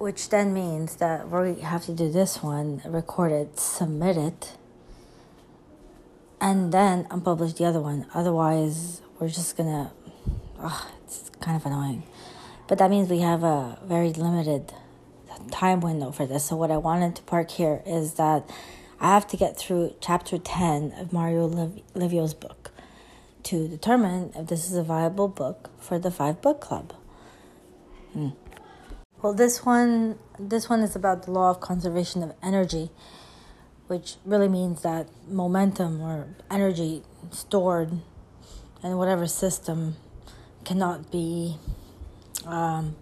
which then means that we have to do this one, record it, submit it, and then unpublish the other one. Otherwise, we're just gonna. Oh, it's kind of annoying. But that means we have a very limited time window for this. So, what I wanted to park here is that I have to get through chapter 10 of Mario Liv- Livio's book to determine if this is a viable book for the five book club. Hmm. Well, this one, this one is about the law of conservation of energy, which really means that momentum or energy stored in whatever system cannot be um,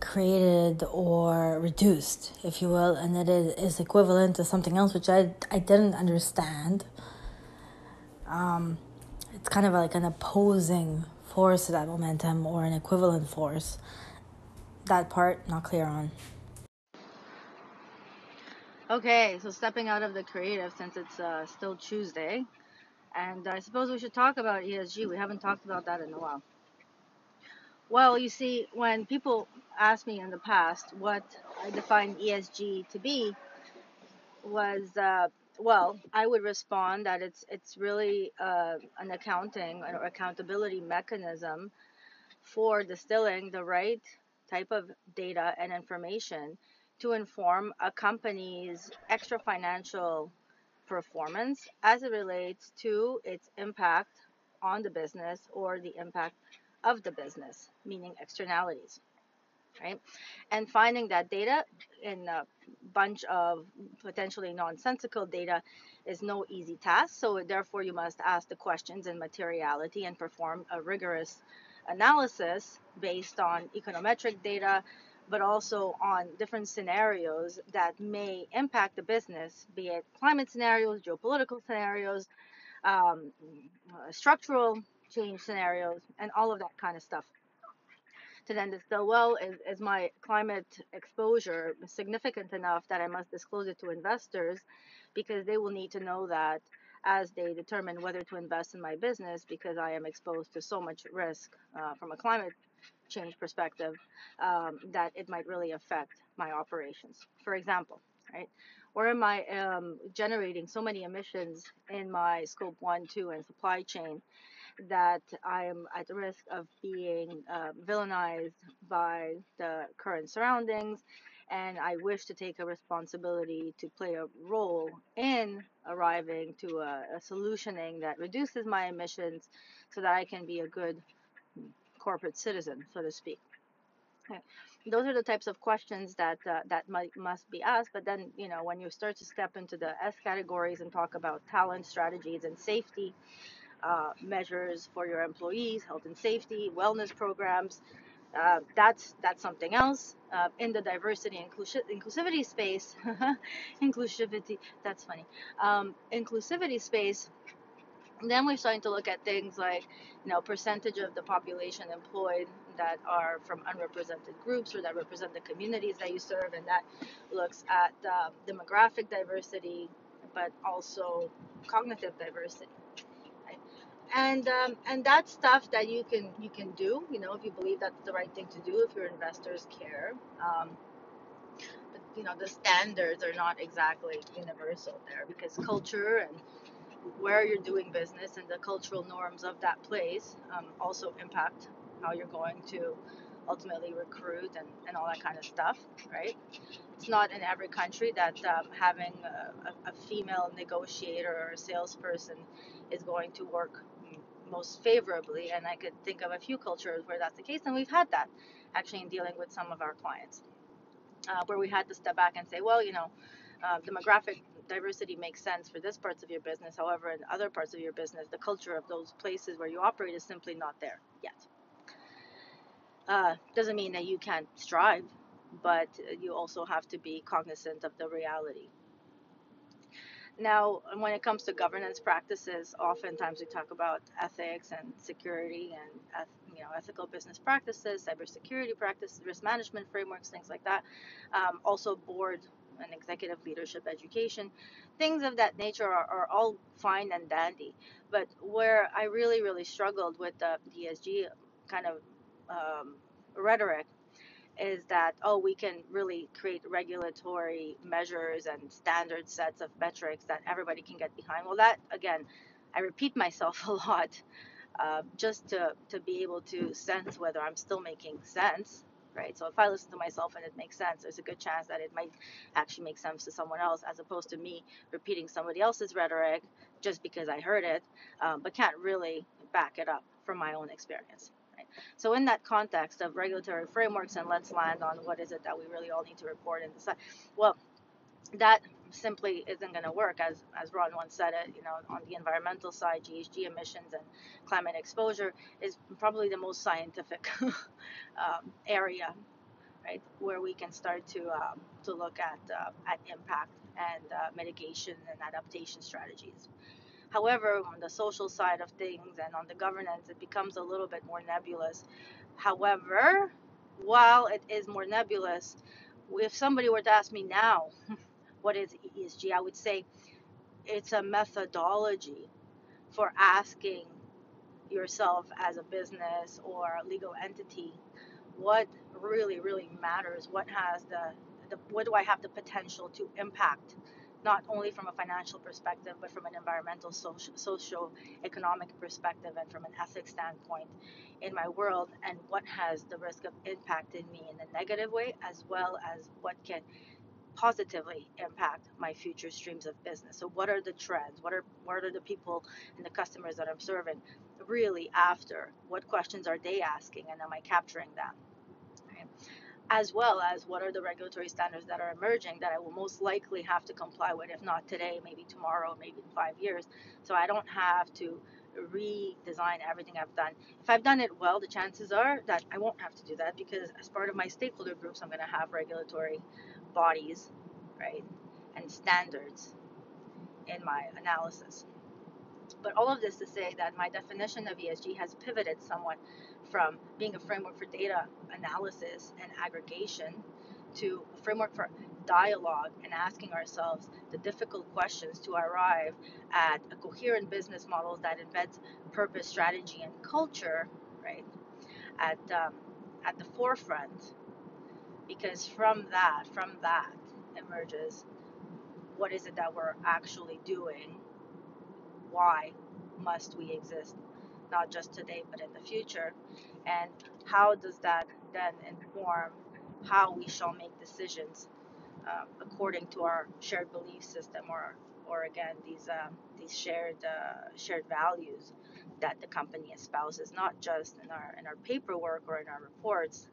created or reduced, if you will, and it is equivalent to something else, which I, I didn't understand. Um, it's kind of like an opposing force to that momentum or an equivalent force. That part, not clear on. Okay, so stepping out of the creative since it's uh, still Tuesday, and I suppose we should talk about ESG. We haven't talked about that in a while. Well, you see, when people asked me in the past what I define ESG to be, was uh, well, I would respond that it's it's really uh, an accounting or accountability mechanism for distilling the right type of data and information to inform a company's extra financial performance as it relates to its impact on the business or the impact of the business, meaning externalities, right? And finding that data in a bunch of potentially nonsensical data is no easy task. So therefore, you must ask the questions in materiality and perform a rigorous analysis based on econometric data, but also on different scenarios that may impact the business, be it climate scenarios, geopolitical scenarios, um, structural change scenarios, and all of that kind of stuff. To then distill, well, is, is my climate exposure significant enough that I must disclose it to investors because they will need to know that as they determine whether to invest in my business because I am exposed to so much risk uh, from a climate change perspective um, that it might really affect my operations. For example, right? Or am I um, generating so many emissions in my scope one, two, and supply chain that I am at risk of being uh, villainized by the current surroundings, and I wish to take a responsibility to play a role in arriving to a, a solutioning that reduces my emissions so that I can be a good corporate citizen, so to speak. Okay. Those are the types of questions that uh, that might, must be asked. But then, you know, when you start to step into the S categories and talk about talent strategies and safety, uh, measures for your employees, health and safety, wellness programs. Uh, that's that's something else uh, in the diversity inclusi- inclusivity space. inclusivity. That's funny. Um, inclusivity space. Then we're starting to look at things like, you know, percentage of the population employed that are from unrepresented groups or that represent the communities that you serve, and that looks at um, demographic diversity, but also cognitive diversity and um, and that's stuff that you can you can do you know if you believe that's the right thing to do if your investors care. Um, but you know the standards are not exactly universal there because culture and where you're doing business and the cultural norms of that place um, also impact how you're going to ultimately recruit and, and all that kind of stuff right? It's not in every country that um, having a, a, female negotiator or a salesperson is going to work most favorably. And I could think of a few cultures where that's the case, and we've had that actually in dealing with some of our clients, uh, where we had to step back and say, well, you know, uh, demographic diversity makes sense for this parts of your business. However, in other parts of your business, the culture of those places where you operate is simply not there yet. Uh, doesn't mean that you can't strive, but you also have to be cognizant of the reality. Now, when it comes to governance practices, oftentimes we talk about ethics and security and you know ethical business practices, cybersecurity practices, risk management frameworks, things like that. Um, also, board and executive leadership education, things of that nature are, are all fine and dandy. But where I really, really struggled with the ESG kind of um, rhetoric is that oh we can really create regulatory measures and standard sets of metrics that everybody can get behind. Well that again i repeat myself a lot uh, just to, to be able to sense whether i'm still making sense right? So if i listen to myself and it makes sense there's a good chance that it might actually make sense to someone else as opposed to me repeating somebody else's rhetoric just because i heard it um, but can't really back it up from my own experience so in that context of regulatory frameworks, and let's land on what is it that we really all need to report and decide. Well, that simply isn't going to work, as as Ron once said it. You know, on the environmental side, GHG emissions and climate exposure is probably the most scientific um, area, right, where we can start to um, to look at uh, at impact and uh, mitigation and adaptation strategies. However, on the social side of things and on the governance, it becomes a little bit more nebulous. However, while it is more nebulous, if somebody were to ask me now, what is ESG, I would say it's a methodology for asking yourself as a business or a legal entity what really, really matters, what has the, the what do I have the potential to impact not only from a financial perspective, but from an environmental, social, economic perspective, and from an ethics standpoint in my world, and what has the risk of impacting me in a negative way, as well as what can positively impact my future streams of business. So, what are the trends? What are what are the people and the customers that I'm serving really after? What questions are they asking, and am I capturing that? As well as what are the regulatory standards that are emerging that I will most likely have to comply with, if not today, maybe tomorrow, maybe in five years. So I don't have to redesign everything I've done. If I've done it well, the chances are that I won't have to do that because as part of my stakeholder groups, I'm going to have regulatory bodies, right, and standards in my analysis. But all of this to say that my definition of ESG has pivoted somewhat from being a framework for data analysis and aggregation to a framework for dialogue and asking ourselves the difficult questions to arrive at a coherent business model that embeds purpose, strategy, and culture, right, at um, at the forefront. Because from that, from that emerges what is it that we're actually doing? Why must we exist? not just today but in the future and how does that then inform how we shall make decisions uh, according to our shared belief system or or again these uh, these shared uh, shared values that the company espouses not just in our in our paperwork or in our reports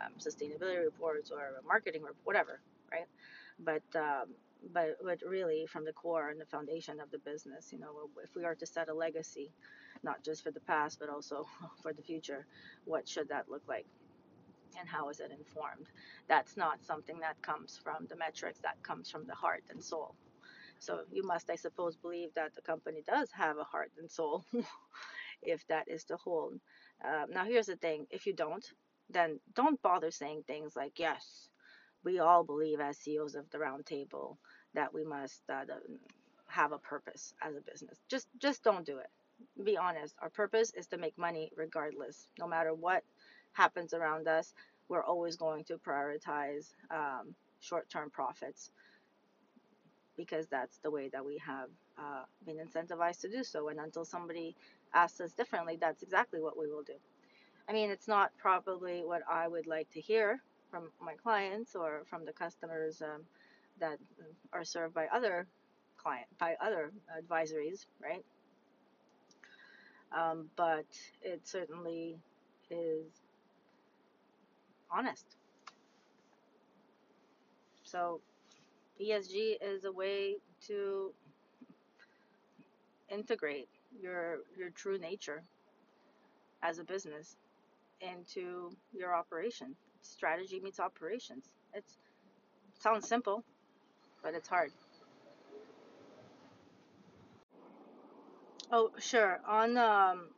um, sustainability reports or marketing or whatever right but um, but but really from the core and the foundation of the business you know if we are to set a legacy not just for the past, but also for the future. What should that look like? And how is it informed? That's not something that comes from the metrics, that comes from the heart and soul. So you must, I suppose, believe that the company does have a heart and soul, if that is the whole. Uh, now, here's the thing if you don't, then don't bother saying things like, yes, we all believe as CEOs of the round table that we must uh, have a purpose as a business. Just, just don't do it be honest, our purpose is to make money regardless. No matter what happens around us, we're always going to prioritize um, short term profits because that's the way that we have uh, been incentivized to do so. And until somebody asks us differently, that's exactly what we will do. I mean, it's not probably what I would like to hear from my clients or from the customers um, that are served by other client by other advisories, right? um, but it certainly is honest. So ESG is a way to integrate your your true nature as a business into your operation. Strategy meets operations. It sounds simple, but it's hard. Oh, sure. On um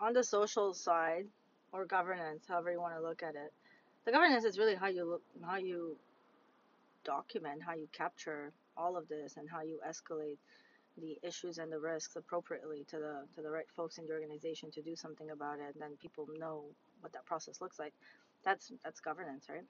on the social side or governance, however you want to look at it, the governance is really how you look, how you document, how you capture all of this, and how you escalate the issues and the risks appropriately to the to the right folks in the organization to do something about it, and then people know what that process looks like. That's that's governance, right?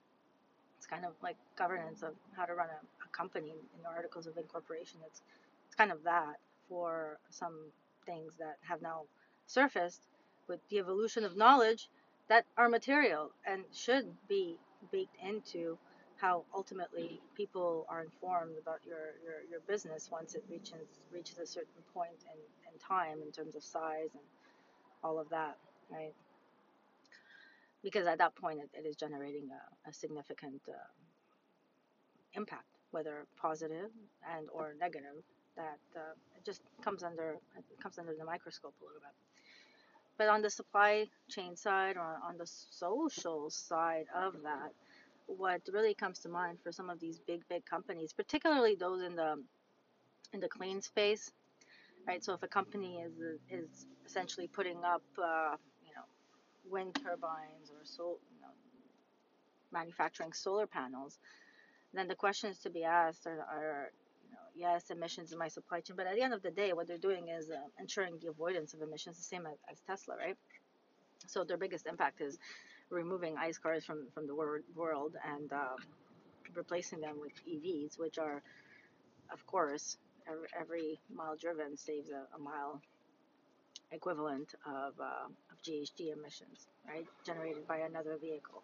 It's kind of like governance of how to run a, a company in the articles of incorporation. It's it's kind of that for some things that have now surfaced with the evolution of knowledge that are material and should be baked into how ultimately people are informed about your, your, your business once it reaches reaches a certain point in, in time in terms of size and all of that, right? Because at that point it, it is generating a, a significant uh, impact, whether positive and or negative, that uh, it just comes under comes under the microscope a little bit. But on the supply chain side or on the social side of that, what really comes to mind for some of these big, big companies, particularly those in the in the clean space, right? So if a company is is essentially putting up, uh, wind turbines or so, you know, manufacturing solar panels, then the questions to be asked are, are you know, yes, emissions in my supply chain, but at the end of the day, what they're doing is uh, ensuring the avoidance of emissions, the same as, as Tesla, right? So their biggest impact is removing ICE cars from, from the wor- world and uh, replacing them with EVs, which are, of course, every, every mile driven saves a, a mile equivalent of, uh, of GHG emissions, right, generated by another vehicle,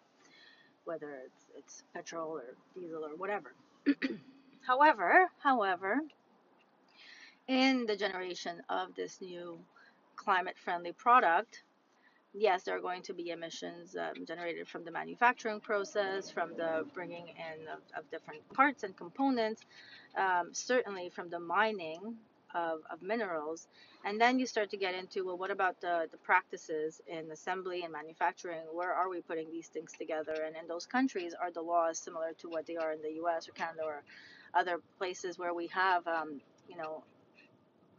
whether it's, it's petrol or diesel or whatever. however, however, in the generation of this new climate friendly product, yes, there are going to be emissions um, generated from the manufacturing process, from the bringing in of, of different parts and components, um, certainly from the mining of, of minerals. And then you start to get into, well, what about the, the practices in assembly and manufacturing? Where are we putting these things together? And in those countries, are the laws similar to what they are in the US or Canada or other places where we have, um, you know,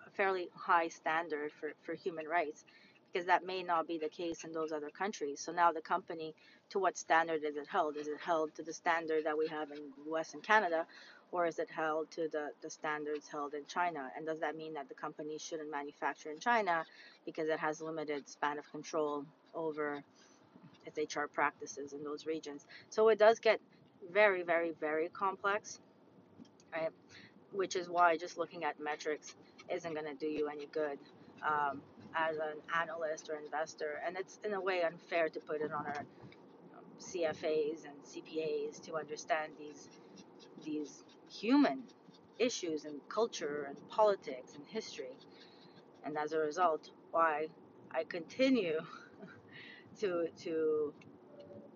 a fairly high standard for, for human rights? because that may not be the case in those other countries. So now the company, to what standard is it held? Is it held to the standard that we have in the US and Canada, or is it held to the, the standards held in China? And does that mean that the company shouldn't manufacture in China because it has limited span of control over its HR practices in those regions? So it does get very, very, very complex, right? Which is why just looking at metrics isn't going to do you any good. Um, as an analyst or investor, and it's in a way unfair to put it on our um, CFAs and CPAs to understand these these human issues and culture and politics and history, and as a result, why I continue to to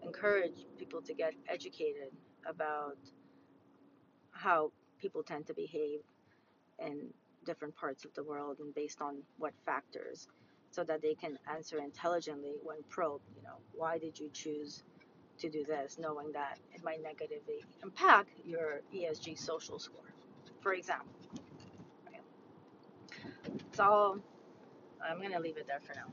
encourage people to get educated about how people tend to behave in different parts of the world and based on what factors so that they can answer intelligently when probed you know why did you choose to do this knowing that it might negatively impact your esg social score for example right? so i'm going to leave it there for now